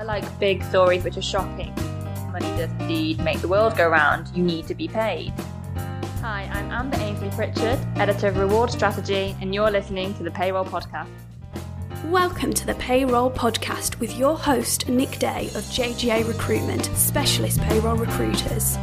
I like big stories which are shocking. Money does indeed make the world go round. You need to be paid. Hi, I'm Amber Ainsley Pritchard, editor of Reward Strategy, and you're listening to the Payroll Podcast. Welcome to the Payroll Podcast with your host, Nick Day of JGA Recruitment, specialist payroll recruiters.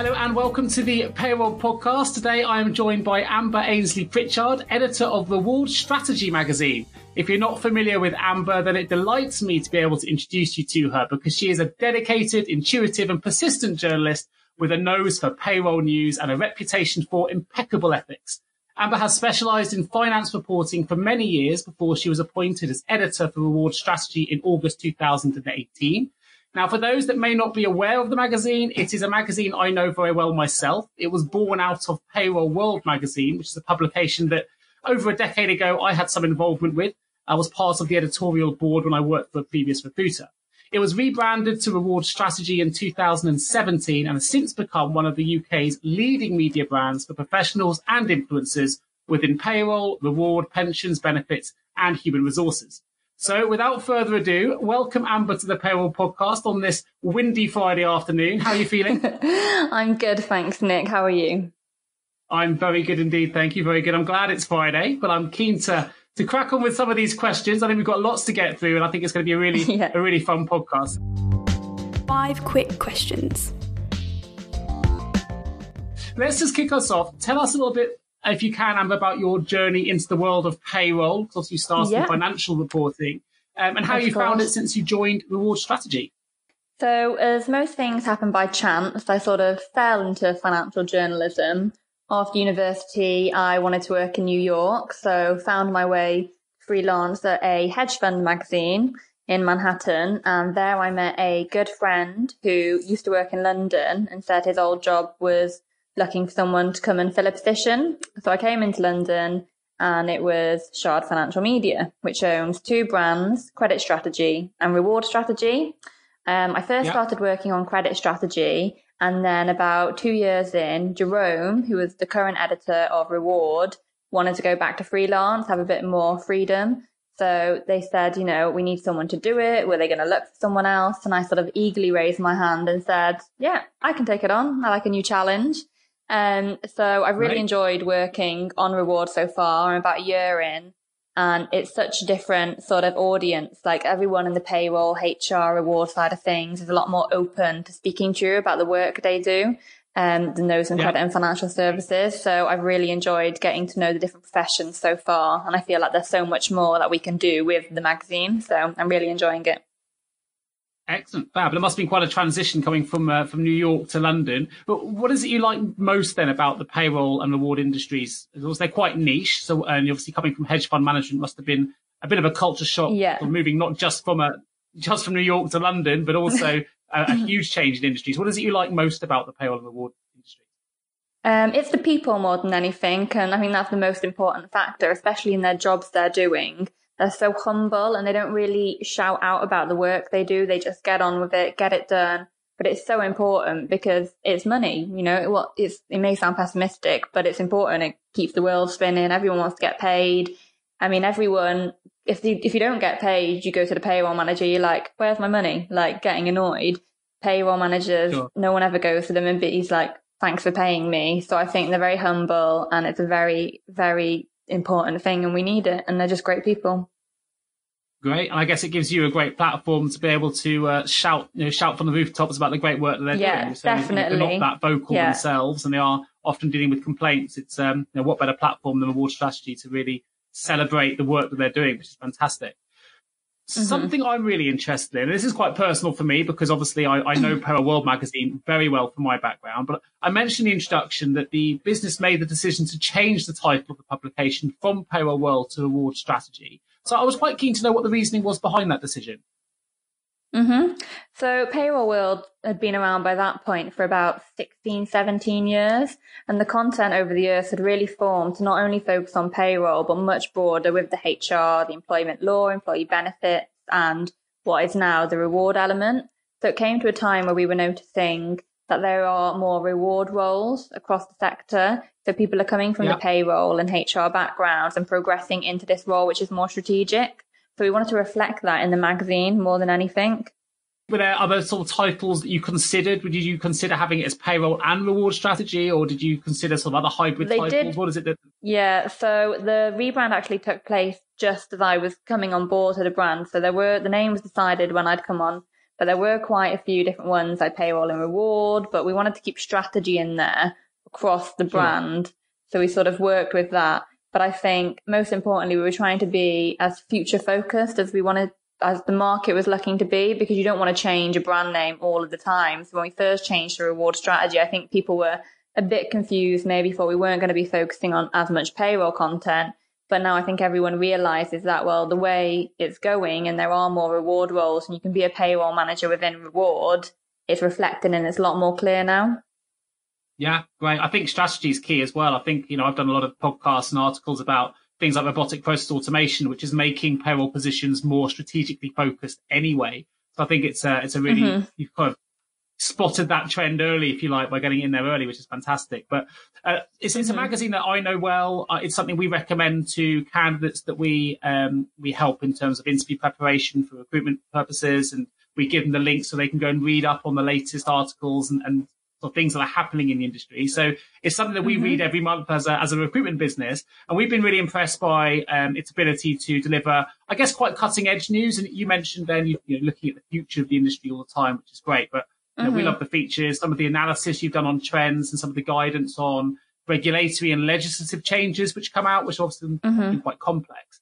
Hello and welcome to the Payroll Podcast. Today I am joined by Amber Ainsley Pritchard, editor of Reward Strategy magazine. If you're not familiar with Amber, then it delights me to be able to introduce you to her because she is a dedicated, intuitive, and persistent journalist with a nose for payroll news and a reputation for impeccable ethics. Amber has specialized in finance reporting for many years before she was appointed as editor for Reward Strategy in August 2018. Now, for those that may not be aware of the magazine, it is a magazine I know very well myself. It was born out of Payroll World magazine, which is a publication that over a decade ago I had some involvement with. I was part of the editorial board when I worked for a previous recruiter. It was rebranded to Reward Strategy in 2017 and has since become one of the UK's leading media brands for professionals and influencers within payroll, reward, pensions, benefits, and human resources. So without further ado, welcome Amber to the Payroll Podcast on this windy Friday afternoon. How are you feeling? I'm good, thanks, Nick. How are you? I'm very good indeed. Thank you. Very good. I'm glad it's Friday, but I'm keen to to crack on with some of these questions. I think we've got lots to get through, and I think it's going to be a really yeah. a really fun podcast. Five quick questions. Let's just kick us off. Tell us a little bit if you can, Amber, about your journey into the world of payroll, because you started yeah. financial reporting, um, and how of you course. found it since you joined Reward Strategy. So, as most things happen by chance, I sort of fell into financial journalism. After university, I wanted to work in New York, so found my way freelance at a hedge fund magazine in Manhattan. And there I met a good friend who used to work in London and said his old job was looking for someone to come and fill a position. So I came into London and it was Shard Financial Media, which owns two brands, Credit Strategy and Reward Strategy. Um, I first started working on Credit Strategy and then about two years in, Jerome, who was the current editor of Reward, wanted to go back to freelance, have a bit more freedom. So they said, you know, we need someone to do it. Were they going to look for someone else? And I sort of eagerly raised my hand and said, yeah, I can take it on. I like a new challenge. Um, so I've really right. enjoyed working on Reward so far. I'm about a year in and it's such a different sort of audience. Like everyone in the payroll, HR, reward side of things is a lot more open to speaking to you about the work they do. Um, than those in yeah. credit and financial services. So I've really enjoyed getting to know the different professions so far. And I feel like there's so much more that we can do with the magazine. So I'm really enjoying it. Excellent, fab. It must have been quite a transition coming from uh, from New York to London. But what is it you like most then about the payroll and reward industries? Because they're quite niche, so and obviously coming from hedge fund management must have been a bit of a culture shock. Yeah. moving not just from a just from New York to London, but also a, a, huge change in industries. What is it you like most about the payroll and reward industry? Um, it's the people more than anything, and I think that's the most important factor, especially in their jobs they're doing they're so humble and they don't really shout out about the work they do. They just get on with it, get it done. But it's so important because it's money, you know, well, it's, it may sound pessimistic, but it's important. It keeps the world spinning. Everyone wants to get paid. I mean, everyone, if you, if you don't get paid, you go to the payroll manager, you're like, where's my money? Like getting annoyed. Payroll managers, sure. no one ever goes to them and he's like, thanks for paying me. So I think they're very humble and it's a very, very important thing and we need it. And they're just great people. Great, and I guess it gives you a great platform to be able to uh, shout, you know, shout from the rooftops about the great work that they're yeah, doing. So definitely. They're not that vocal yeah. themselves, and they are often dealing with complaints. It's um, you know, what better platform than Reward Strategy to really celebrate the work that they're doing, which is fantastic. Mm-hmm. Something I'm really interested in, this is quite personal for me because obviously I, I know Payroll World magazine very well from my background, but I mentioned in the introduction that the business made the decision to change the title of the publication from Payroll World to Reward Strategy. So I was quite keen to know what the reasoning was behind that decision. Mm-hmm. So Payroll World had been around by that point for about 16, 17 years, and the content over the years had really formed to not only focus on payroll, but much broader with the HR, the employment law, employee benefits, and what is now the reward element. So it came to a time where we were noticing that there are more reward roles across the sector. So people are coming from the payroll and HR backgrounds and progressing into this role, which is more strategic. So we wanted to reflect that in the magazine more than anything. Were there other sort of titles that you considered? Did you consider having it as payroll and reward strategy, or did you consider some other hybrid they titles? Did, what is it that? Yeah, so the rebrand actually took place just as I was coming on board to the brand. So there were the name was decided when I'd come on, but there were quite a few different ones like payroll and reward. But we wanted to keep strategy in there across the brand, sure. so we sort of worked with that. But I think most importantly, we were trying to be as future focused as we wanted as the market was looking to be because you don't want to change a brand name all of the time. So when we first changed the reward strategy, I think people were a bit confused, maybe thought we weren't going to be focusing on as much payroll content. But now I think everyone realizes that, well, the way it's going and there are more reward roles and you can be a payroll manager within reward, it's reflected and it's a lot more clear now. Yeah, great. I think strategy is key as well. I think, you know, I've done a lot of podcasts and articles about things like robotic process automation, which is making payroll positions more strategically focused anyway. So I think it's a, it's a really, mm-hmm. you've kind of spotted that trend early, if you like, by getting in there early, which is fantastic. But uh, it's, it's mm-hmm. a magazine that I know well. Uh, it's something we recommend to candidates that we um, we help in terms of interview preparation for recruitment purposes, and we give them the link so they can go and read up on the latest articles and, and or things that are happening in the industry. So it's something that we mm-hmm. read every month as a, as a recruitment business. And we've been really impressed by um, its ability to deliver, I guess, quite cutting edge news. And you mentioned then, you, you know, looking at the future of the industry all the time, which is great. But you know, mm-hmm. we love the features, some of the analysis you've done on trends and some of the guidance on regulatory and legislative changes which come out, which obviously mm-hmm. quite complex.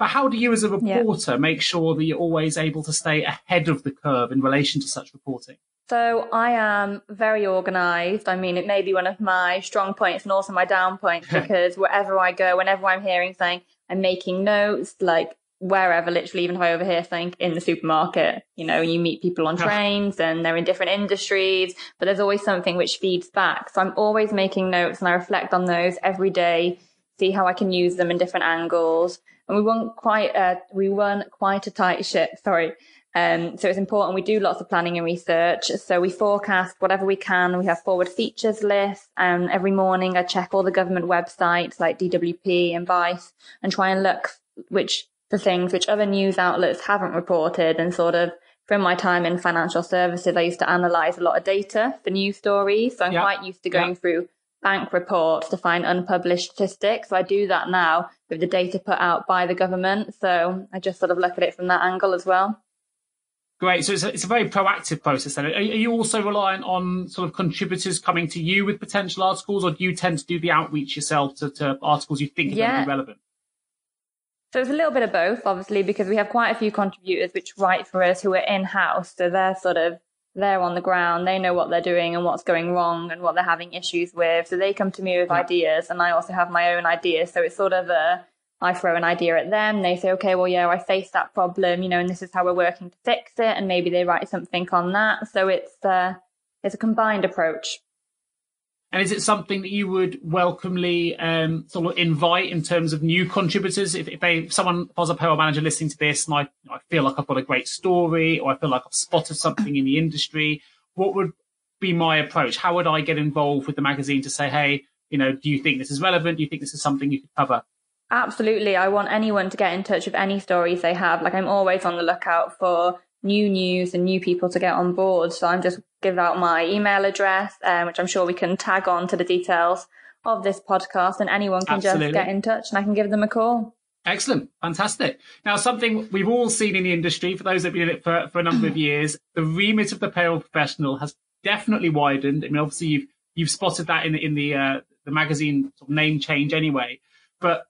But how do you as a reporter yeah. make sure that you're always able to stay ahead of the curve in relation to such reporting? So I am very organized. I mean, it may be one of my strong points and also my down points because wherever I go, whenever I'm hearing something, I'm making notes, like wherever, literally, even if I overhear something in the supermarket, you know, you meet people on trains and they're in different industries, but there's always something which feeds back. So I'm always making notes and I reflect on those every day, see how I can use them in different angles. And we run quite a, we run quite a tight ship. Sorry. Um, so it's important. We do lots of planning and research. So we forecast whatever we can. We have forward features lists. And um, every morning I check all the government websites like DWP and Vice and try and look which the things which other news outlets haven't reported and sort of from my time in financial services, I used to analyze a lot of data for news stories. So I'm yeah. quite used to going yeah. through bank reports to find unpublished statistics. So I do that now with the data put out by the government. So I just sort of look at it from that angle as well. Great. So it's a, it's a very proactive process then. Are, are, you also reliant on sort of contributors coming to you with potential articles or do you tend to do the outreach yourself to, to articles you think are yeah. going to be relevant? So it's a little bit of both, obviously, because we have quite a few contributors which write for us who are in-house. So they're sort of, they're on the ground. They know what they're doing and what's going wrong and what they're having issues with. So they come to me with yeah. ideas and I also have my own ideas. So it's sort of a, I throw an idea at them. They say, okay, well, yeah, I face that problem, you know, and this is how we're working to fix it. And maybe they write something on that. So it's, uh, it's a combined approach. And is it something that you would welcomely um, sort of invite in terms of new contributors? If, if they, someone, if I was a payroll manager listening to this and I, I feel like I've got a great story or I feel like I've spotted something in the industry, what would be my approach? How would I get involved with the magazine to say, hey, you know, do you think this is relevant? Do you think this is something you could cover? Absolutely. I want anyone to get in touch with any stories they have. Like I'm always on the lookout for new news and new people to get on board. So I'm just give out my email address, um, which I'm sure we can tag on to the details of this podcast and anyone can Absolutely. just get in touch and I can give them a call. Excellent. Fantastic. Now, something we've all seen in the industry, for those that have been in it for, for a number of years, the remit of the payroll professional has definitely widened. I mean, obviously you've, you've spotted that in the, in the, uh, the magazine sort of name change anyway, but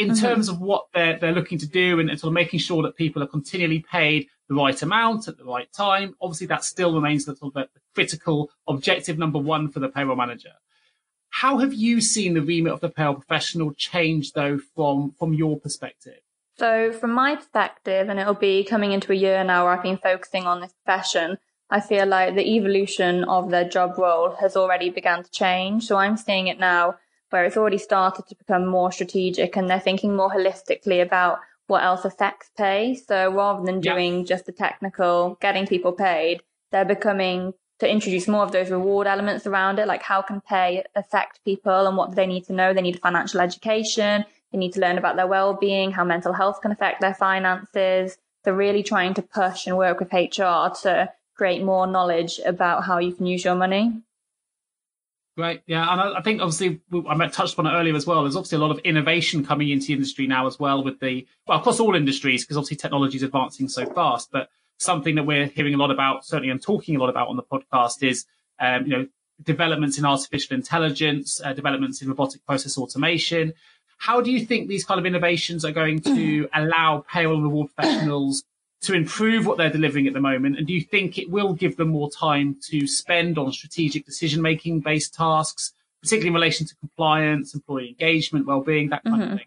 in mm-hmm. terms of what they're, they're looking to do and, and, sort of making sure that people are continually paid the right amount at the right time. Obviously, that still remains the, sort of the critical objective number one for the payroll manager. How have you seen the remit of the payroll professional change, though, from from your perspective? So, from my perspective, and it'll be coming into a year now where I've been focusing on this profession, I feel like the evolution of their job role has already begun to change. So, I'm seeing it now where it's already started to become more strategic and they're thinking more holistically about what else affects pay. So rather than doing yeah. just the technical, getting people paid, they're becoming to introduce more of those reward elements around it. Like how can pay affect people and what do they need to know? They need financial education. They need to learn about their well-being, how mental health can affect their finances. They're really trying to push and work with HR to create more knowledge about how you can use your money. Right. Yeah. And I, think obviously I touched on it earlier as well. There's obviously a lot of innovation coming into the industry now as well with the, well, across all industries, because obviously technology is advancing so fast. But something that we're hearing a lot about, certainly I'm talking a lot about on the podcast is, um, you know, developments in artificial intelligence, uh, developments in robotic process automation. How do you think these kind of innovations are going to allow payroll and reward professionals to improve what they're delivering at the moment? And do you think it will give them more time to spend on strategic decision making based tasks, particularly in relation to compliance, employee engagement, well-being, that kind mm-hmm. of thing?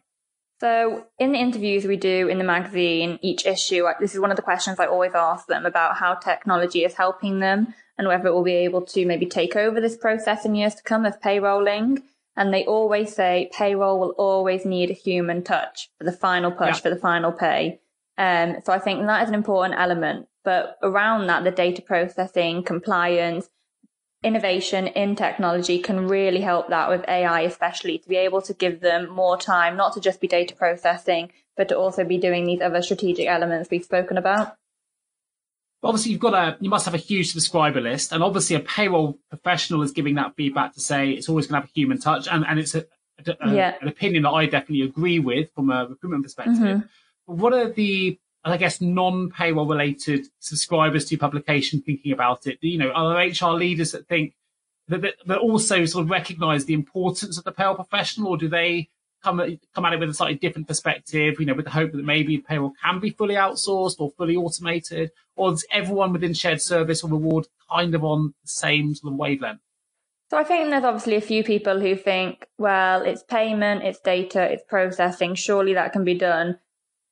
So, in the interviews we do in the magazine, each issue, this is one of the questions I always ask them about how technology is helping them and whether it will be able to maybe take over this process in years to come of payrolling. And they always say payroll will always need a human touch for the final push, yeah. for the final pay. Um, so I think that is an important element. But around that, the data processing, compliance, innovation in technology can really help that with AI, especially to be able to give them more time, not to just be data processing, but to also be doing these other strategic elements we've spoken about. obviously, you've got a, you must have a huge subscriber list, and obviously, a payroll professional is giving that feedback to say it's always going to have a human touch, and, and it's a, a, yeah. an opinion that I definitely agree with from a recruitment perspective. Mm-hmm what are the I guess non-payroll related subscribers to publication thinking about it? You know, are there HR leaders that think that, that, that also sort of recognise the importance of the payroll professional, or do they come at, come at it with a slightly different perspective? You know, with the hope that maybe payroll can be fully outsourced or fully automated, or is everyone within shared service or reward kind of on the same sort of wavelength? So I think there's obviously a few people who think, well, it's payment, it's data, it's processing. Surely that can be done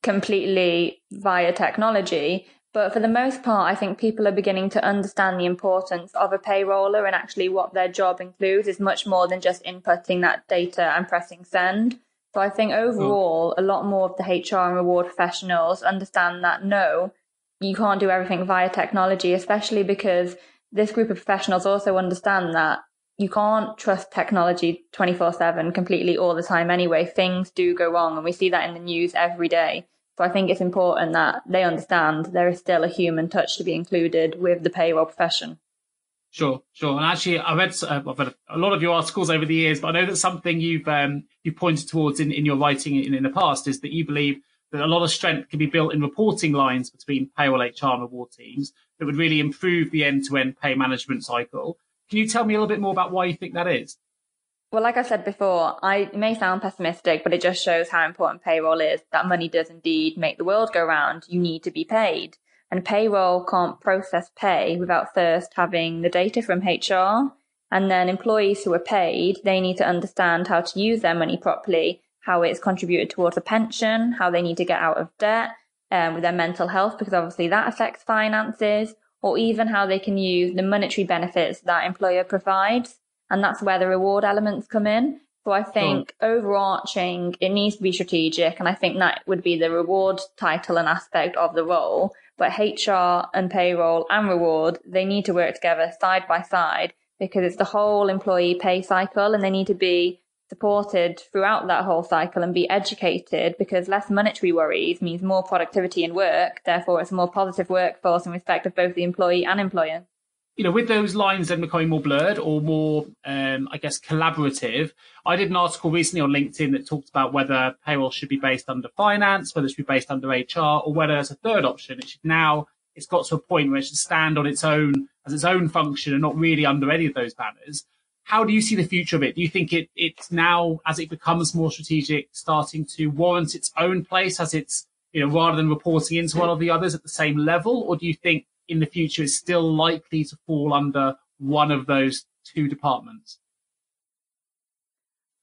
completely via technology. But for the most part, I think people are beginning to understand the importance of a payroller and actually what their job includes is much more than just inputting that data and pressing send. So I think overall, a lot more of the HR and reward professionals understand that no, you can't do everything via technology, especially because this group of professionals also understand that you can't trust technology 24 7 completely all the time anyway. Things do go wrong, and we see that in the news every day. I think it's important that they understand there is still a human touch to be included with the payroll profession. Sure, sure. And actually, I read, uh, I've read a lot of your articles over the years, but I know that something you've um, you pointed towards in, in your writing in, in the past is that you believe that a lot of strength can be built in reporting lines between payroll, HR, and reward teams that would really improve the end-to-end pay management cycle. Can you tell me a little bit more about why you think that is? Well, like I said before, I may sound pessimistic, but it just shows how important payroll is. That money does indeed make the world go round. You need to be paid. And payroll can't process pay without first having the data from HR. And then employees who are paid, they need to understand how to use their money properly, how it's contributed towards a pension, how they need to get out of debt, um, with their mental health, because obviously that affects finances, or even how they can use the monetary benefits that employer provides. And that's where the reward elements come in. So I think oh. overarching, it needs to be strategic. And I think that would be the reward title and aspect of the role. But HR and payroll and reward, they need to work together side by side because it's the whole employee pay cycle and they need to be supported throughout that whole cycle and be educated because less monetary worries means more productivity in work. Therefore, it's a more positive workforce in respect of both the employee and employer you know, with those lines then becoming more blurred or more, um, I guess, collaborative, I did an article recently on LinkedIn that talked about whether payroll should be based under finance, whether it should be based under HR, or whether as a third option, it should now, it's got to a point where it should stand on its own as its own function and not really under any of those banners. How do you see the future of it? Do you think it, it's now, as it becomes more strategic, starting to warrant its own place as it's, you know, rather than reporting into one of the others at the same level? Or do you think in the future is still likely to fall under one of those two departments?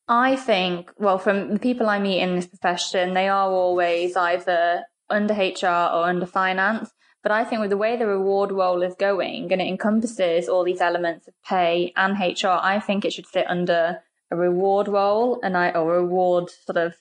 I think, well, from the people I meet in this profession, they are always either under HR or under finance. But I think with the way the reward role is going and it encompasses all these elements of pay and HR, I think it should sit under a reward role and I, or a reward sort of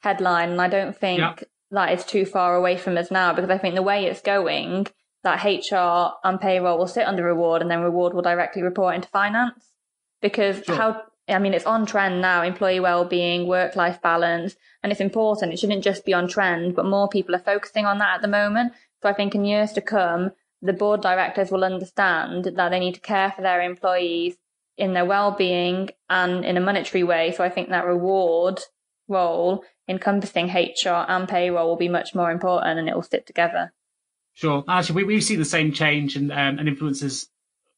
headline. And I don't think yep. that is too far away from us now because I think the way it's going, that HR and payroll will sit under reward and then reward will directly report into finance. Because sure. how I mean, it's on trend now, employee well-being, work-life balance, and it's important. It shouldn't just be on trend, but more people are focusing on that at the moment. So I think in years to come, the board directors will understand that they need to care for their employees in their well-being and in a monetary way. So I think that reward role encompassing HR and payroll will be much more important and it will fit together. Sure. Actually, we, we see the same change and, um, and influences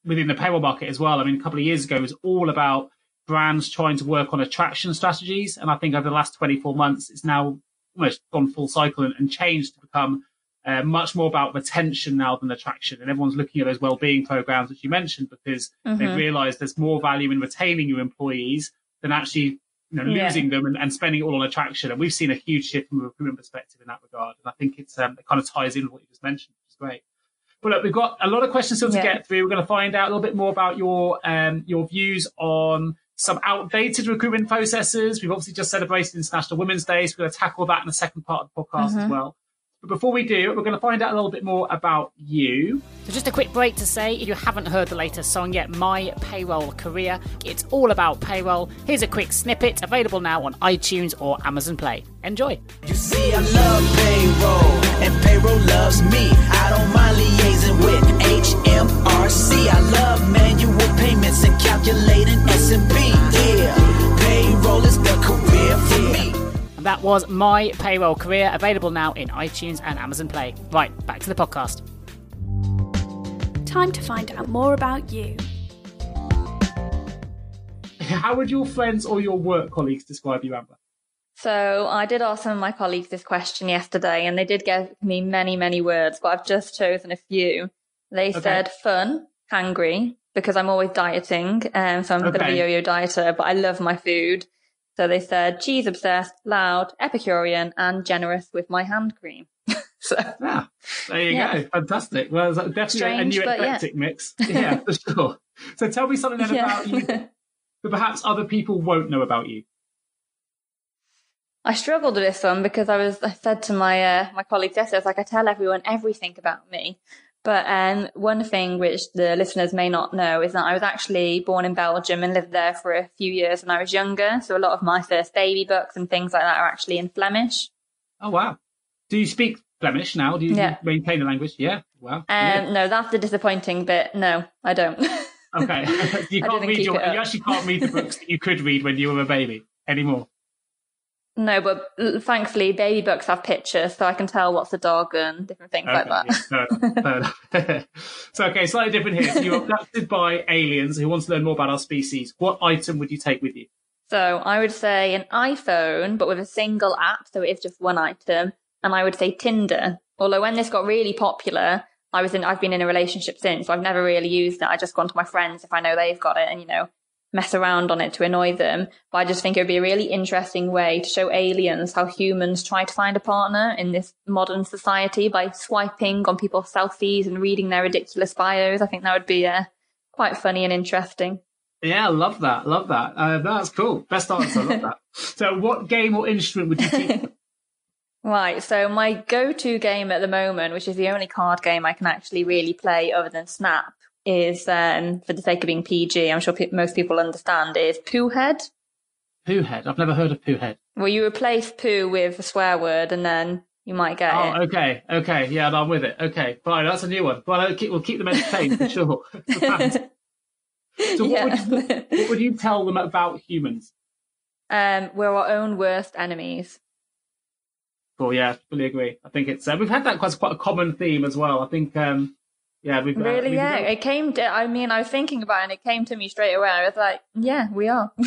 within the payroll market as well. I mean, a couple of years ago, it was all about brands trying to work on attraction strategies. And I think over the last 24 months, it's now almost gone full cycle and, and changed to become uh, much more about retention now than attraction. And everyone's looking at those well-being programs, which you mentioned, because mm-hmm. they've realized there's more value in retaining your employees than actually you know, losing yeah. them and, and, spending it all on attraction. And we've seen a huge shift from a recruitment perspective in that regard. And I think it's um, it kind of ties in with what you just mentioned, which is great. But look, we've got a lot of questions still to yeah. get through. We're going to find out a little bit more about your um, your views on some outdated recruitment processes. We've obviously just celebrated International Women's Day, so we're going to tackle that in the second part of the podcast mm-hmm. as well. But before we do, we're going to find out a little bit more about you. So, just a quick break to say if you haven't heard the latest song yet, My Payroll Career, it's all about payroll. Here's a quick snippet available now on iTunes or Amazon Play. Enjoy. You see, I love payroll, and payroll loves me. I don't mind liaising with HMRC. I love manual payments and calculating S&P. Yeah, payroll is the career for me. That was my payroll career, available now in iTunes and Amazon Play. Right, back to the podcast. Time to find out more about you. How would your friends or your work colleagues describe you, Amber? So I did ask some of my colleagues this question yesterday, and they did give me many, many words, but I've just chosen a few. They okay. said fun, hungry, because I'm always dieting, um, so I'm a okay. bit of a yo-yo dieter, but I love my food. So they said cheese obsessed, loud, Epicurean, and generous with my hand cream. so yeah, there you yeah. go. Fantastic. Well, definitely Strange, a new eclectic yeah. mix. Yeah, for sure. So tell me something then yeah. about you that perhaps other people won't know about you. I struggled with this one because I was I said to my uh, my colleagues yesterday, I was like, I tell everyone everything about me. But um, one thing which the listeners may not know is that I was actually born in Belgium and lived there for a few years when I was younger. So a lot of my first baby books and things like that are actually in Flemish. Oh wow! Do you speak Flemish now? Do you yeah. maintain the language? Yeah. Wow. Um, no, that's the disappointing bit. No, I don't. okay. you can't read your, you actually can't read the books that you could read when you were a baby anymore. No, but thankfully, baby books have pictures, so I can tell what's a dog and different things okay, like that. Yeah, so, okay, slightly different here. So, you're abducted by aliens who want to learn more about our species. What item would you take with you? So, I would say an iPhone, but with a single app, so it's just one item. And I would say Tinder. Although when this got really popular, I was in, I've been in a relationship since, so I've never really used it. I just gone to my friends if I know they've got it, and you know, mess around on it to annoy them. But I just think it would be a really interesting way to show aliens how humans try to find a partner in this modern society by swiping on people's selfies and reading their ridiculous bios. I think that would be uh, quite funny and interesting. Yeah, love that. Love that. Uh, that's cool. Best answer. love that. So, what game or instrument would you keep? Right, so my go-to game at the moment, which is the only card game I can actually really play other than Snap, is, um, for the sake of being PG, I'm sure pe- most people understand, is poo head. Poo head? I've never heard of poo head. Well, you replace poo with a swear word and then you might get oh, it. okay, okay, yeah, I'm with it. Okay, fine, that's a new one. We'll keep, we'll keep them entertained for sure. so, what, yeah. would you, what would you tell them about humans? Um, we're our own worst enemies. Cool, yeah, fully agree. I think it's uh, we've had that quite quite a common theme as well. I think um, yeah, we've got, really, we've yeah. Got... It came to. I mean, I was thinking about it, and it came to me straight away. I was like, yeah, we are.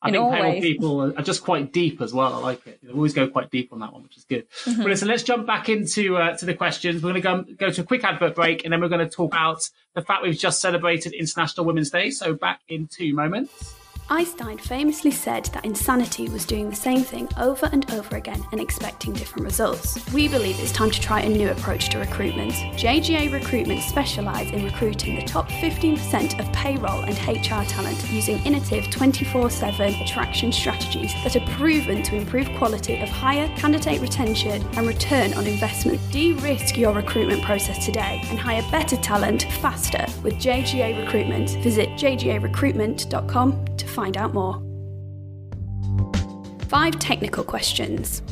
I think pale people are just quite deep as well. I like it. They always go quite deep on that one, which is good. Mm-hmm. But listen, let's jump back into uh, to the questions. We're going to go go to a quick advert break, and then we're going to talk about the fact we've just celebrated International Women's Day. So back in two moments. Einstein famously said that insanity was doing the same thing over and over again and expecting different results. We believe it's time to try a new approach to recruitment. JGA Recruitment specialise in recruiting the top 15% of payroll and HR talent using innovative 24 7 attraction strategies that are proven to improve quality of hire candidate retention and return on investment. De risk your recruitment process today and hire better talent faster with JGA Recruitment. Visit jgarecruitment.com to find find out more. Five technical questions.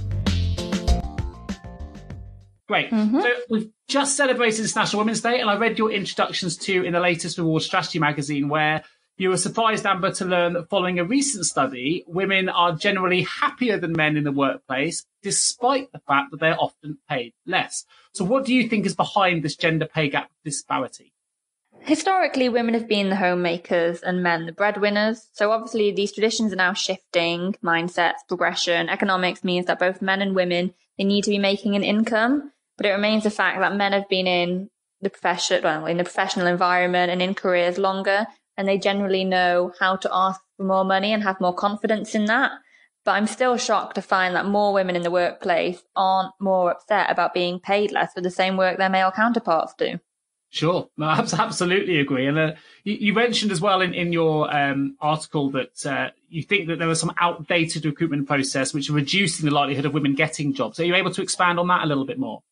Great. Mm-hmm. So we've just celebrated International Women's Day, and I read your introductions to in the latest Reward Strategy magazine, where you were surprised, Amber, to learn that following a recent study, women are generally happier than men in the workplace, despite the fact that they're often paid less. So, what do you think is behind this gender pay gap disparity? Historically, women have been the homemakers and men the breadwinners. So obviously, these traditions are now shifting. Mindsets, progression, economics means that both men and women they need to be making an income. But it remains a fact that men have been in the profession, well, in the professional environment and in careers longer, and they generally know how to ask for more money and have more confidence in that. But I'm still shocked to find that more women in the workplace aren't more upset about being paid less for the same work their male counterparts do. Sure, no, I absolutely agree. And uh, you, you, mentioned as well in, in your um, article that uh, you think that there was some outdated recruitment process which are reducing the likelihood of women getting jobs. Are you able to expand on that a little bit more?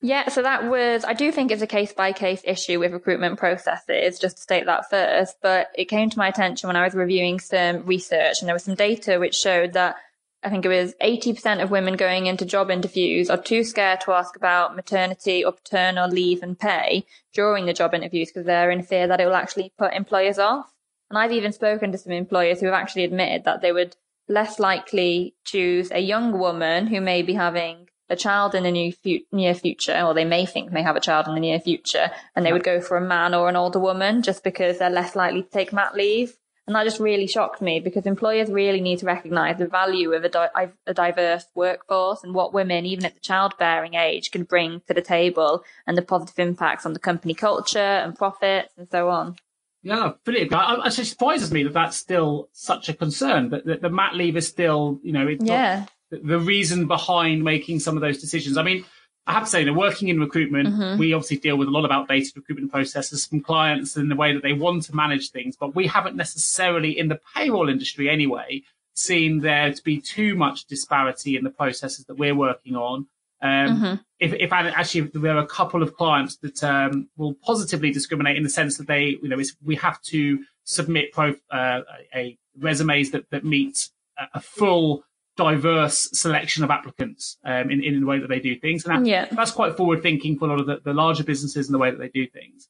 Yeah, so that was, I do think it's a case by case issue with recruitment processes, just to state that first. But it came to my attention when I was reviewing some research and there was some data which showed that I think it was 80% of women going into job interviews are too scared to ask about maternity or paternal leave and pay during the job interviews because they're in fear that it will actually put employers off. And I've even spoken to some employers who have actually admitted that they would less likely choose a young woman who may be having a child in the new fu- near future, or they may think may have a child in the near future, and they would go for a man or an older woman just because they're less likely to take mat leave. And that just really shocked me because employers really need to recognize the value of a, di- a diverse workforce and what women, even at the childbearing age, can bring to the table and the positive impacts on the company culture and profits and so on. Yeah, brilliant. Um, it actually surprises me that that's still such a concern. That, that the mat leave is still, you know, yeah. Not, the reason behind making some of those decisions. I mean, I have to say, that working in recruitment, mm-hmm. we obviously deal with a lot of outdated recruitment processes from clients in the way that they want to manage things, but we haven't necessarily in the payroll industry anyway seen there to be too much disparity in the processes that we're working on. Um, mm-hmm. if, if actually there are a couple of clients that um, will positively discriminate in the sense that they, you know, we have to submit pro, uh, a resumes that, that meet a full diverse selection of applicants um, in, in the way that they do things. And that, yeah. that's quite forward thinking for a lot of the, the, larger businesses and the way that they do things.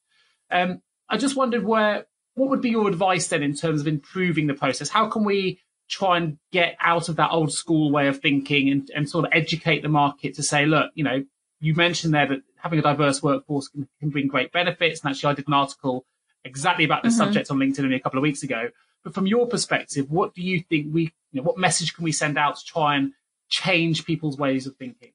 Um, I just wondered where, what would be your advice then in terms of improving the process? How can we try and get out of that old school way of thinking and, and sort of educate the market to say, look, you know, you mentioned there that having a diverse workforce can, can bring great benefits. And actually, I did an article exactly about this mm-hmm. subject on LinkedIn only a couple of weeks ago. But from your perspective, what do you think we, you know, what message can we send out to try and change people's ways of thinking?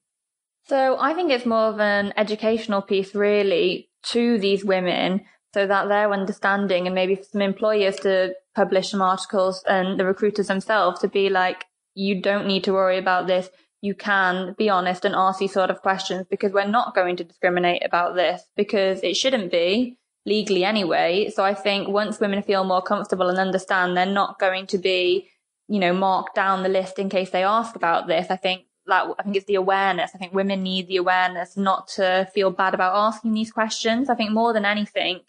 So I think it's more of an educational piece really to these women so that they're understanding and maybe for some employers to publish some articles and the recruiters themselves to be like, you don't need to worry about this. You can be honest and ask these sort of questions because we're not going to discriminate about this because it shouldn't be legally anyway. So I think once women feel more comfortable and understand they're not going to be, you know, marked down the list in case they ask about this, I think that I think it's the awareness. I think women need the awareness not to feel bad about asking these questions. I think more than anything,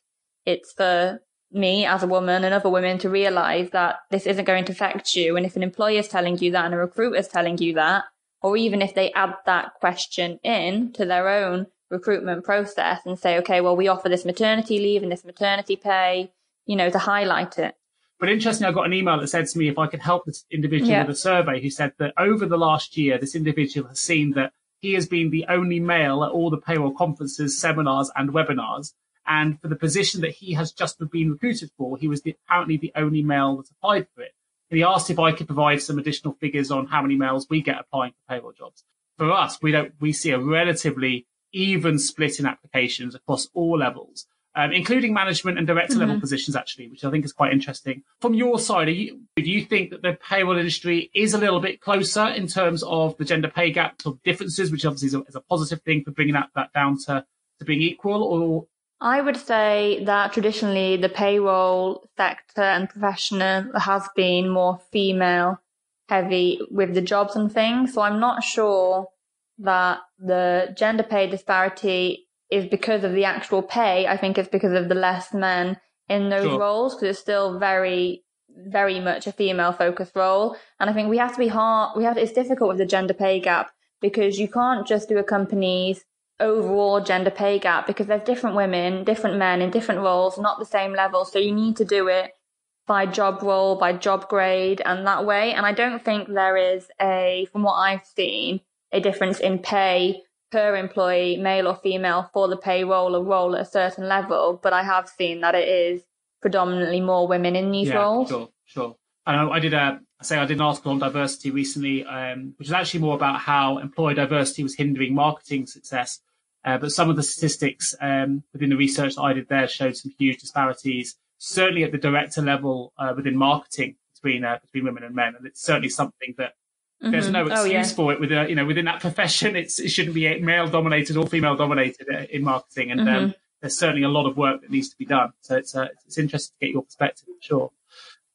it's for me as a woman and other women to realize that this isn't going to affect you. And if an employer is telling you that and a recruiter is telling you that, or even if they add that question in to their own recruitment process and say, okay, well, we offer this maternity leave and this maternity pay, you know, to highlight it. But interestingly, I got an email that said to me if I could help this individual yeah. with a survey who said that over the last year, this individual has seen that he has been the only male at all the payroll conferences, seminars, and webinars. And for the position that he has just been recruited for, he was the, apparently the only male that applied for it. And he asked if I could provide some additional figures on how many males we get applying for payroll jobs. For us, we don't, we see a relatively even split in applications across all levels, um, including management and director mm-hmm. level positions, actually, which I think is quite interesting. From your side, you, do you think that the payroll industry is a little bit closer in terms of the gender pay gap of differences, which obviously is a, is a positive thing for bringing that, that down to, to being equal, or I would say that traditionally the payroll sector and professional has been more female heavy with the jobs and things. So I'm not sure that the gender pay disparity is because of the actual pay. I think it's because of the less men in those sure. roles because it's still very very much a female focused role. And I think we have to be hard, we have, it's difficult with the gender pay gap because you can't just do a company's overall gender pay gap because there's different women, different men in different roles, not the same level. So you need to do it by job role, by job grade and that way. And I don't think there is a, from what I've seen, a difference in pay per employee, male or female, for the payroll or role at a certain level. But I have seen that it is predominantly more women in these yeah, roles. Sure, sure. I, I did a, I say I did an article on diversity recently, um, which is actually more about how employee diversity was hindering marketing success. Uh, but some of the statistics um, within the research that I did there showed some huge disparities, certainly at the director level uh, within marketing between uh, between women and men, and it's certainly something that mm-hmm. there's no excuse oh, yeah. for it within you know within that profession. It's it shouldn't be male dominated or female dominated uh, in marketing, and um, mm-hmm. um, there's certainly a lot of work that needs to be done. So it's uh, it's interesting to get your perspective, for sure.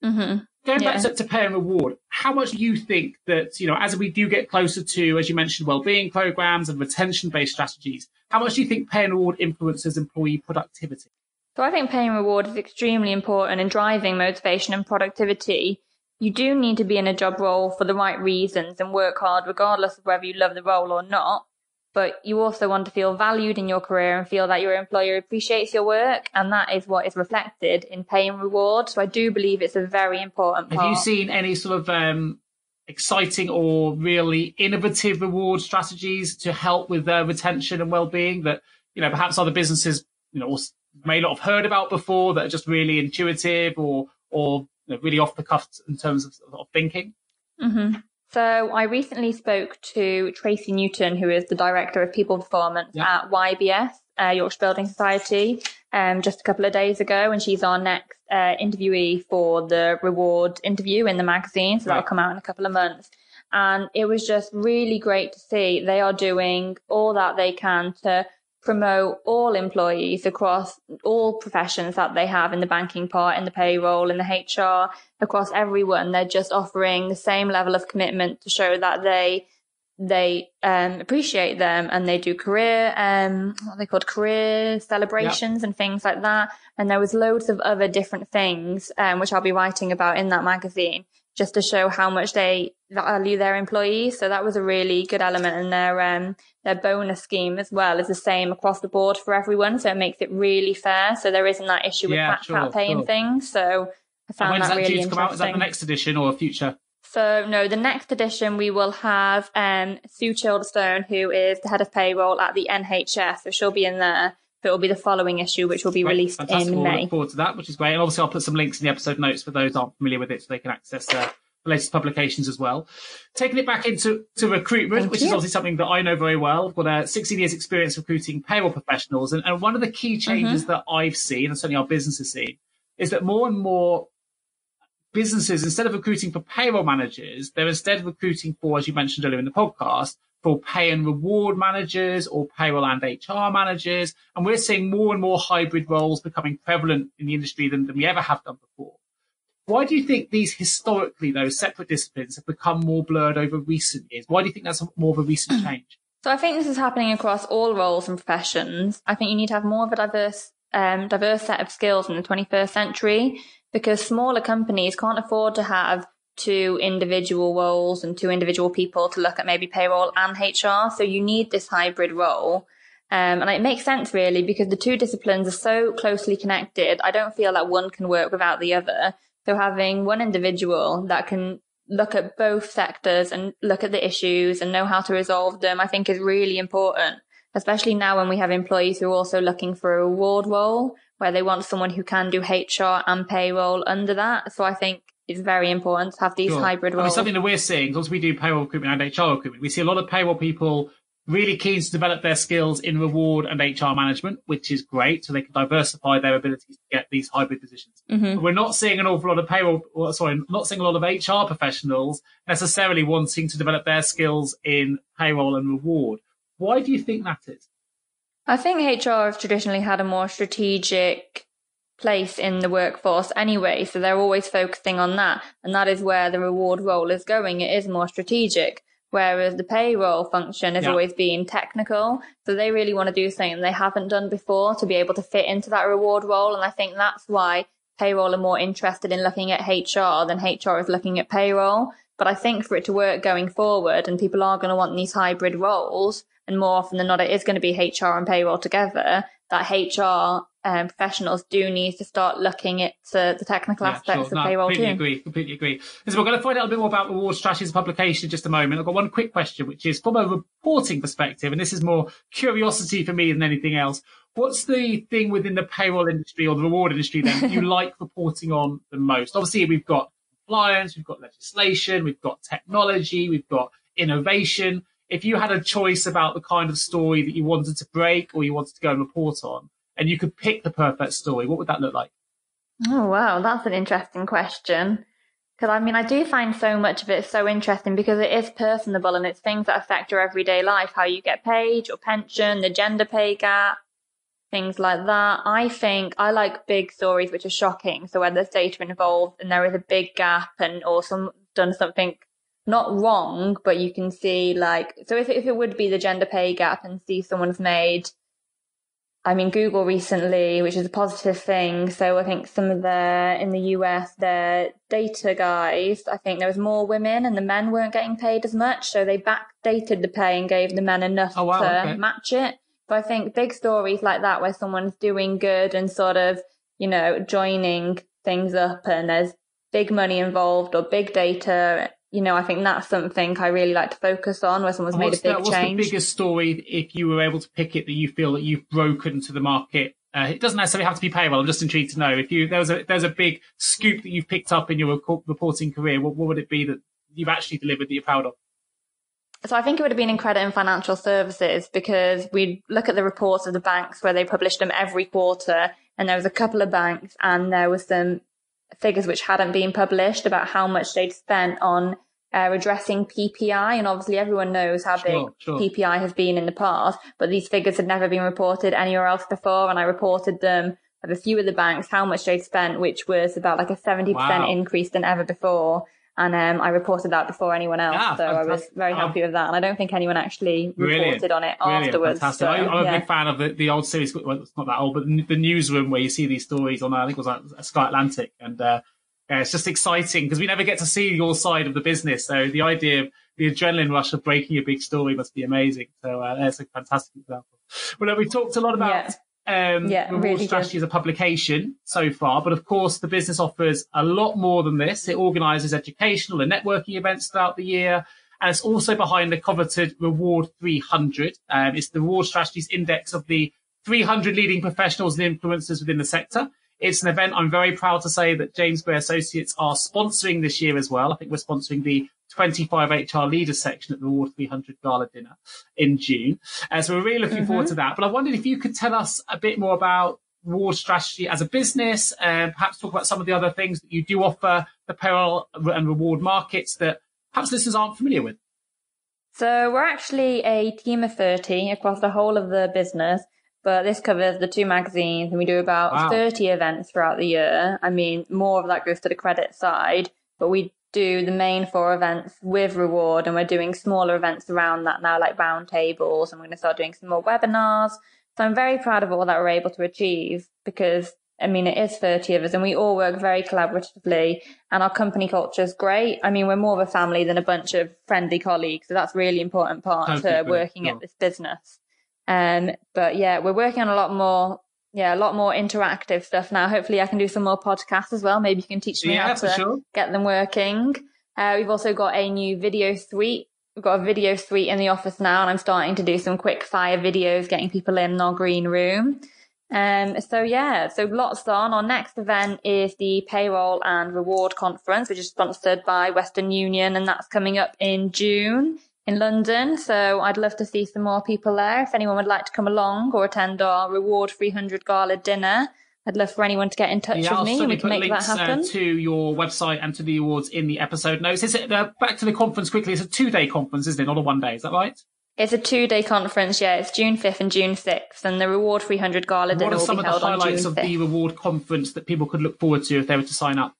Mm-hmm. Going yeah. back to, to, pay and reward, how much do you think that you know as we do get closer to, as you mentioned, well-being programs and retention-based strategies, how much do you think pay and reward influences employee productivity? So I think pay and reward is extremely important in driving motivation and productivity. You do need to be in a job role for the right reasons and work hard regardless of whether you love the role or not but you also want to feel valued in your career and feel that your employer appreciates your work. And that is what is reflected in pay and reward. So I do believe it's a very important part. Have you seen any sort of um, exciting or really innovative reward strategies to help with their retention and well-being that, you know, perhaps other businesses, you know, may not have heard about before that are just really intuitive or, or you know, really off the cuff in terms of, of thinking? Mm-hmm. So I recently spoke to Tracy Newton, who is the director of people performance at YBS, uh, Yorkshire Building Society, um, just a couple of days ago, and she's our next uh, interviewee for the reward interview in the magazine. So right. that'll come out in a couple of months. And it was just really great to see they are doing all that they can to promote all employees across all professions that they have in the banking part, in the payroll, in the HR, across everyone. They're just offering the same level of commitment to show that they they um, appreciate them and they do career um what they called career celebrations and things like that. And there was loads of other different things um, which I'll be writing about in that magazine just to show how much they value their employees. So that was a really good element. And their um, their bonus scheme as well is the same across the board for everyone. So it makes it really fair. So there isn't that issue with yeah, fat sure, pay sure. and things. So I found and that, that really interesting. Out? Is that the next edition or a future? So no, the next edition we will have um, Sue Childerstone, who is the head of payroll at the NHS. So she'll be in there. But it will be the following issue, which will be great. released Fantastic. in we'll May. Look forward to that, which is great. And obviously, I'll put some links in the episode notes for those aren't familiar with it, so they can access uh, latest publications as well. Taking it back into to recruitment, Thank which you. is obviously something that I know very well. I've got a 16 years experience recruiting payroll professionals. And, and one of the key changes mm-hmm. that I've seen, and certainly our business has seen, is that more and more businesses, instead of recruiting for payroll managers, they're instead recruiting for, as you mentioned earlier in the podcast, for pay and reward managers or payroll and HR managers. And we're seeing more and more hybrid roles becoming prevalent in the industry than, than we ever have done before. Why do you think these historically, those separate disciplines have become more blurred over recent years? Why do you think that's more of a recent change? So I think this is happening across all roles and professions. I think you need to have more of a diverse, um, diverse set of skills in the 21st century because smaller companies can't afford to have two individual roles and two individual people to look at maybe payroll and HR. So you need this hybrid role. Um, and it makes sense really because the two disciplines are so closely connected. I don't feel that one can work without the other. So having one individual that can look at both sectors and look at the issues and know how to resolve them, I think is really important, especially now when we have employees who are also looking for a reward role where they want someone who can do HR and payroll under that. So I think it's very important to have these sure. hybrid roles. I mean, something that we're seeing, because we do payroll recruitment and HR recruitment, we see a lot of payroll people really keen to develop their skills in reward and HR management, which is great. So they can diversify their abilities to get these hybrid positions. Mm-hmm. But we're not seeing an awful lot of payroll, or, sorry, not seeing a lot of HR professionals necessarily wanting to develop their skills in payroll and reward. Why do you think that is? I think HR has traditionally had a more strategic place in the workforce anyway. So they're always focusing on that. And that is where the reward role is going. It is more strategic. Whereas the payroll function has yeah. always been technical. So they really want to do something they haven't done before to be able to fit into that reward role. And I think that's why payroll are more interested in looking at HR than HR is looking at payroll. But I think for it to work going forward and people are going to want these hybrid roles, and more often than not, it is going to be HR and payroll together, that HR um, professionals do need to start looking at uh, the technical yeah, aspects sure. of no, payroll completely too. agree, completely agree. So we're going to find out a bit more about reward strategies and publication in just a moment. I've got one quick question, which is from a reporting perspective, and this is more curiosity for me than anything else. What's the thing within the payroll industry or the reward industry then you like reporting on the most? Obviously, we've got compliance, we've got legislation, we've got technology, we've got innovation. If you had a choice about the kind of story that you wanted to break or you wanted to go and report on, and you could pick the perfect story, what would that look like? Oh, wow, that's an interesting question. Because I mean, I do find so much of it so interesting because it is personable and it's things that affect your everyday life, how you get paid, your pension, the gender pay gap, things like that. I think I like big stories which are shocking. So where there's data involved and there is a big gap and or some done something not wrong, but you can see like so if if it would be the gender pay gap and see someone's made I mean, Google recently, which is a positive thing. So I think some of the, in the US, their data guys, I think there was more women and the men weren't getting paid as much. So they backdated the pay and gave the men enough oh, wow, to okay. match it. But I think big stories like that where someone's doing good and sort of, you know, joining things up and there's big money involved or big data, you know, I think that's something I really like to focus on where someone's made a big what's change. What's the biggest story if you were able to pick it that you feel that you've broken to the market? Uh, it doesn't necessarily have to be payroll. I'm just intrigued to know if you there's a there's a big scoop that you've picked up in your reporting career. What, what would it be that you've actually delivered that you're proud of? So I think it would have been in credit and financial services because we look at the reports of the banks where they published them every quarter and there was a couple of banks and there was some figures which hadn't been published about how much they'd spent on uh, addressing PPI. And obviously everyone knows how sure, big sure. PPI has been in the past, but these figures had never been reported anywhere else before. And I reported them of a few of the banks, how much they'd spent, which was about like a 70% wow. increase than ever before. And um, I reported that before anyone else, yeah, so fantastic. I was very happy um, with that. And I don't think anyone actually reported on it Brilliant. afterwards. Fantastic. So, I, am yeah. a big fan of the, the old series. Well, it's not that old, but the, the, newsroom where you see these stories on, I think it was like Sky Atlantic, and uh, yeah, it's just exciting because we never get to see your side of the business. So the idea of the adrenaline rush of breaking a big story must be amazing. So uh, that's a fantastic example. Well, we talked a lot about. Yeah um, yeah, reward really strategy good. as a publication so far, but of course the business offers a lot more than this. It organises educational and networking events throughout the year, and it's also behind the coveted Reward 300. Um, it's the Reward Strategy's Index of the 300 leading professionals and influencers within the sector. It's an event I'm very proud to say that James Gray Associates are sponsoring this year as well. I think we're sponsoring the 25 HR leader section at the Reward 300 Gala dinner in June. Uh, so we're really looking mm-hmm. forward to that. But I wondered if you could tell us a bit more about reward strategy as a business and perhaps talk about some of the other things that you do offer the payroll and reward markets that perhaps listeners aren't familiar with. So we're actually a team of 30 across the whole of the business, but this covers the two magazines and we do about wow. 30 events throughout the year. I mean, more of that goes to the credit side, but we do the main four events with reward and we're doing smaller events around that now like roundtables and we're going to start doing some more webinars. So i'm very proud of all that we're able to achieve because i mean it is 30 of us and we all work very collaboratively and our company culture is great. I mean we're more of a family than a bunch of friendly colleagues so that's a really important part to working at this business. Um, but yeah we're working on a lot more yeah, a lot more interactive stuff now. Hopefully, I can do some more podcasts as well. Maybe you can teach me yeah, how to sure. get them working. Uh, we've also got a new video suite. We've got a video suite in the office now, and I'm starting to do some quick fire videos, getting people in our green room. Um, so yeah, so lots on. Our next event is the Payroll and Reward Conference, which is sponsored by Western Union, and that's coming up in June in London. So I'd love to see some more people there. If anyone would like to come along or attend our Reward 300 Gala dinner, I'd love for anyone to get in touch yeah, with me and we can make links, that uh, happen. Uh, to your website and to the awards in the episode notes. Is it uh, back to the conference quickly? It's a two day conference, isn't it? Not a one day. Is that right? It's a two day conference, yeah. It's June 5th and June 6th, and the Reward 300 Gala dinner will be held on June 5th. What are some of the highlights of the Reward conference that people could look forward to if they were to sign up?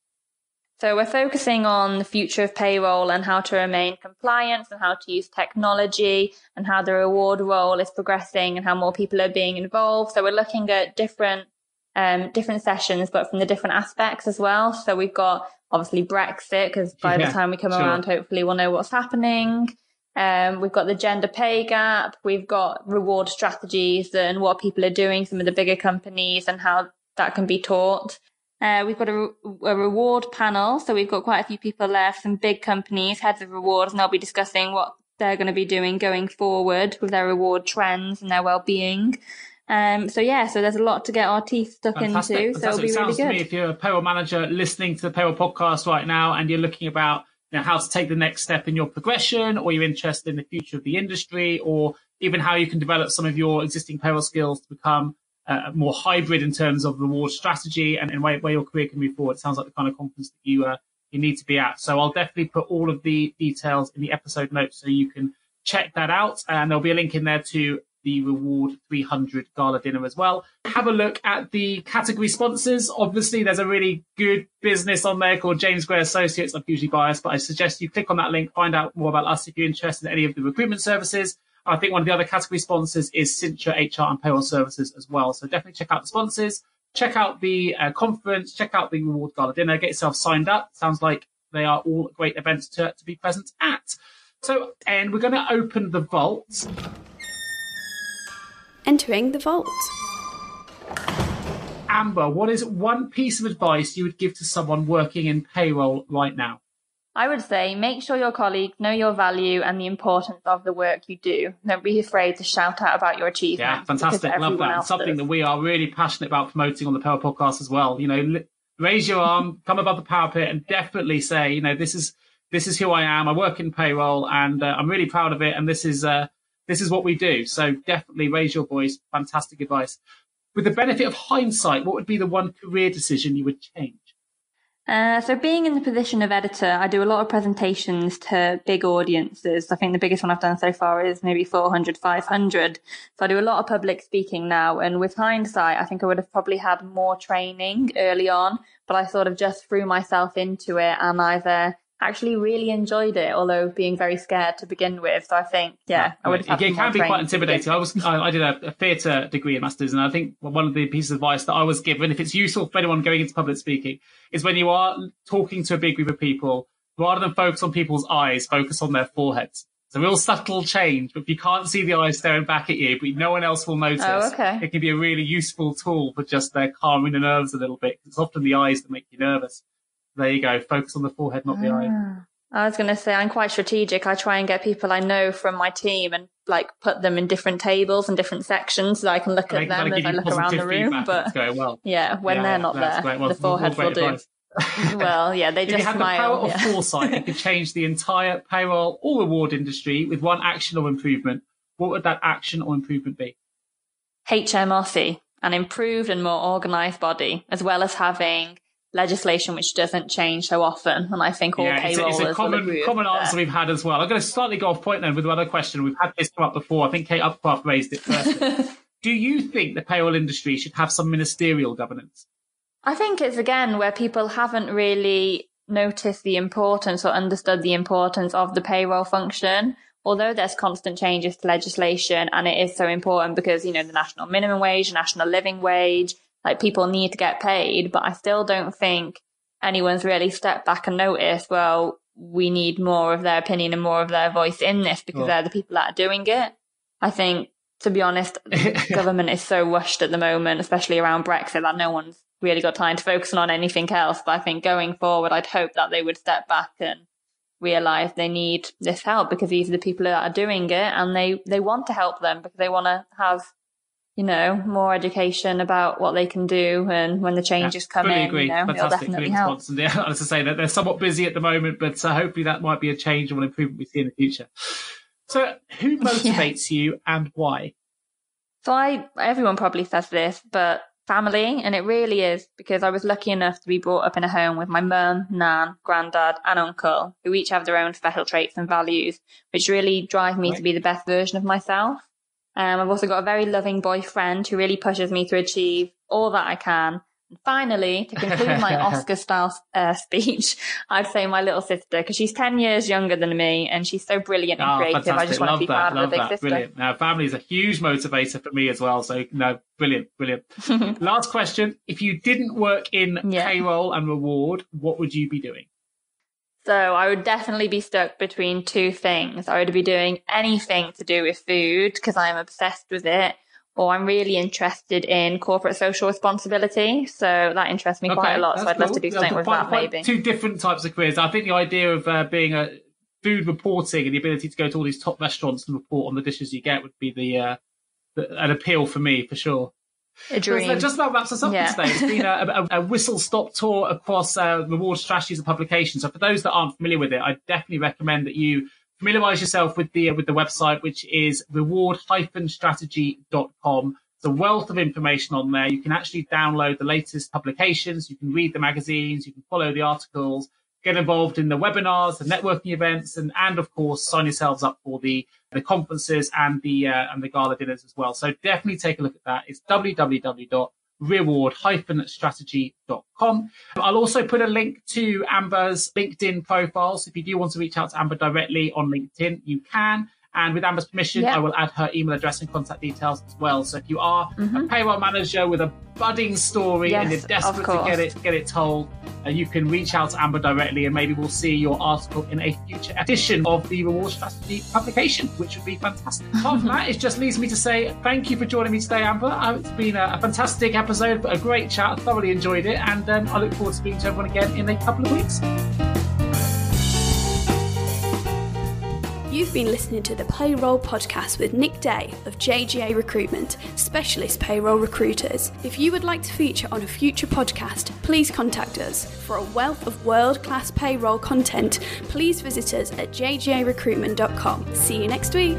So we're focusing on the future of payroll and how to remain compliant and how to use technology and how the reward role is progressing and how more people are being involved. So we're looking at different um, different sessions, but from the different aspects as well. So we've got obviously Brexit, because by yeah, the time we come sure. around, hopefully we'll know what's happening. Um, we've got the gender pay gap. We've got reward strategies and what people are doing, some of the bigger companies and how that can be taught. Uh, we've got a, a, reward panel. So we've got quite a few people there, some big companies, heads of rewards, and they'll be discussing what they're going to be doing going forward with their reward trends and their well-being. Um, so yeah, so there's a lot to get our teeth stuck Fantastic. into. So it'll be really good. To me, if you're a payroll manager listening to the payroll podcast right now and you're looking about you know, how to take the next step in your progression, or you're interested in the future of the industry, or even how you can develop some of your existing payroll skills to become uh, more hybrid in terms of reward strategy and, and where, where, your career can move forward. It sounds like the kind of conference that you uh, you need to be at. So I'll definitely put all of the details in the episode notes so you can check that out. And there'll be a link in there to the Reward 300 Gala dinner as well. Have a look at the category sponsors. Obviously, there's a really good business on there called James Gray Associates. I'm usually biased, but I suggest you click on that link, find out more about us if you're interested in any of the recruitment services. I think one of the other category sponsors is Cintra HR and Payroll Services as well. So definitely check out the sponsors, check out the uh, conference, check out the Reward Gala dinner, get yourself signed up. Sounds like they are all great events to, to be present at. So, and we're going to open the vault entering the vault. Amber, what is one piece of advice you would give to someone working in payroll right now? I would say make sure your colleagues know your value and the importance of the work you do. Don't be afraid to shout out about your achievements. Yeah, fantastic. Love that. Something does. that we are really passionate about promoting on the Payroll Podcast as well. You know, raise your arm, come above the parapet, and definitely say, you know, this is this is who I am. I work in payroll, and uh, I'm really proud of it. And this is uh, this is what we do. So definitely raise your voice. Fantastic advice. With the benefit of hindsight, what would be the one career decision you would change? Uh, so being in the position of editor, I do a lot of presentations to big audiences. I think the biggest one I've done so far is maybe 400, 500. So I do a lot of public speaking now. And with hindsight, I think I would have probably had more training early on, but I sort of just threw myself into it and either actually really enjoyed it, although being very scared to begin with. So I think, yeah, I would have. It can be quite intimidating. I was, I, I did a, a theatre degree in masters, and I think one of the pieces of advice that I was given, if it's useful for anyone going into public speaking, is when you are talking to a big group of people, rather than focus on people's eyes, focus on their foreheads. It's a real subtle change, but if you can't see the eyes staring back at you, but no one else will notice, oh, okay. it can be a really useful tool for just uh, calming the nerves a little bit. It's often the eyes that make you nervous there you go. Focus on the forehead, not the eye. Ah. I was going to say I'm quite strategic. I try and get people I know from my team and like put them in different tables and different sections so I can look and at them as I look around the room. But well. yeah, when yeah, they're not there, well, the forehead will do. well, yeah, they if just you have smile. the power yeah. of foresight, you could change the entire payroll or reward industry with one action or improvement. What would that action or improvement be? HMRC, an improved and more organised body, as well as having legislation which doesn't change so often. And I think all yeah, it's, it's a common common answer we've had as well. I'm going to slightly go off point then with another question. We've had this come up before. I think Kate Upcraft raised it first. Do you think the payroll industry should have some ministerial governance? I think it's again where people haven't really noticed the importance or understood the importance of the payroll function. Although there's constant changes to legislation and it is so important because, you know, the national minimum wage, the national living wage, like people need to get paid, but I still don't think anyone's really stepped back and noticed, well, we need more of their opinion and more of their voice in this because they're the people that are doing it. I think, to be honest, government is so rushed at the moment, especially around Brexit, that no one's really got time to focus on anything else. But I think going forward, I'd hope that they would step back and realize they need this help because these are the people that are doing it and they, they want to help them because they want to have you know, more education about what they can do and when the changes yeah, come in, agree. you know, Fantastic. it'll definitely help. And yeah, as I say, that they're somewhat busy at the moment, but uh, hopefully that might be a change or an improvement we see in the future. So, who motivates yeah. you and why? So, I everyone probably says this, but family, and it really is because I was lucky enough to be brought up in a home with my mum, nan, granddad, and uncle, who each have their own special traits and values, which really drive me right. to be the best version of myself. Um, I've also got a very loving boyfriend who really pushes me to achieve all that I can. And finally, to conclude my Oscar style uh, speech, I'd say my little sister, because she's 10 years younger than me and she's so brilliant and oh, creative. Fantastic. I just want Love to be that. Love of big that. sister. Brilliant. Now, family is a huge motivator for me as well. So, no, brilliant, brilliant. Last question. If you didn't work in yeah. payroll and reward, what would you be doing? So I would definitely be stuck between two things. I would be doing anything to do with food because I'm obsessed with it or I'm really interested in corporate social responsibility. So that interests me okay, quite a lot. So I'd cool. love to do something with that, maybe. Two different types of careers. I think the idea of uh, being a food reporting and the ability to go to all these top restaurants and report on the dishes you get would be the, uh, the an appeal for me for sure. A dream. So just about wraps us up yeah. today. It's been a, a, a whistle stop tour across uh, reward strategies and publications. So for those that aren't familiar with it, I definitely recommend that you familiarize yourself with the with the website, which is reward-strategy.com. It's a wealth of information on there. You can actually download the latest publications. You can read the magazines. You can follow the articles. Get involved in the webinars, the networking events, and and of course sign yourselves up for the the conferences and the uh, and the gala dinners as well. So definitely take a look at that. It's www reward-strategy.com. I'll also put a link to Amber's LinkedIn profile. So if you do want to reach out to Amber directly on LinkedIn, you can. And with Amber's permission, yep. I will add her email address and contact details as well. So if you are mm-hmm. a payroll manager with a budding story yes, and you're desperate to get it get it told, uh, you can reach out to Amber directly, and maybe we'll see your article in a future edition of the Reward Strategy publication, which would be fantastic. Apart from that, it just leaves me to say thank you for joining me today, Amber. Uh, it's been a, a, fantastic episode, but a great chat. I thoroughly enjoyed it, and um, I look forward to speaking to everyone again in a couple of weeks. You've been listening to the Payroll Podcast with Nick Day of JGA Recruitment, specialist payroll recruiters. If you would like to feature on a future podcast, please contact us. For a wealth of world class payroll content, please visit us at jgarecruitment.com. See you next week.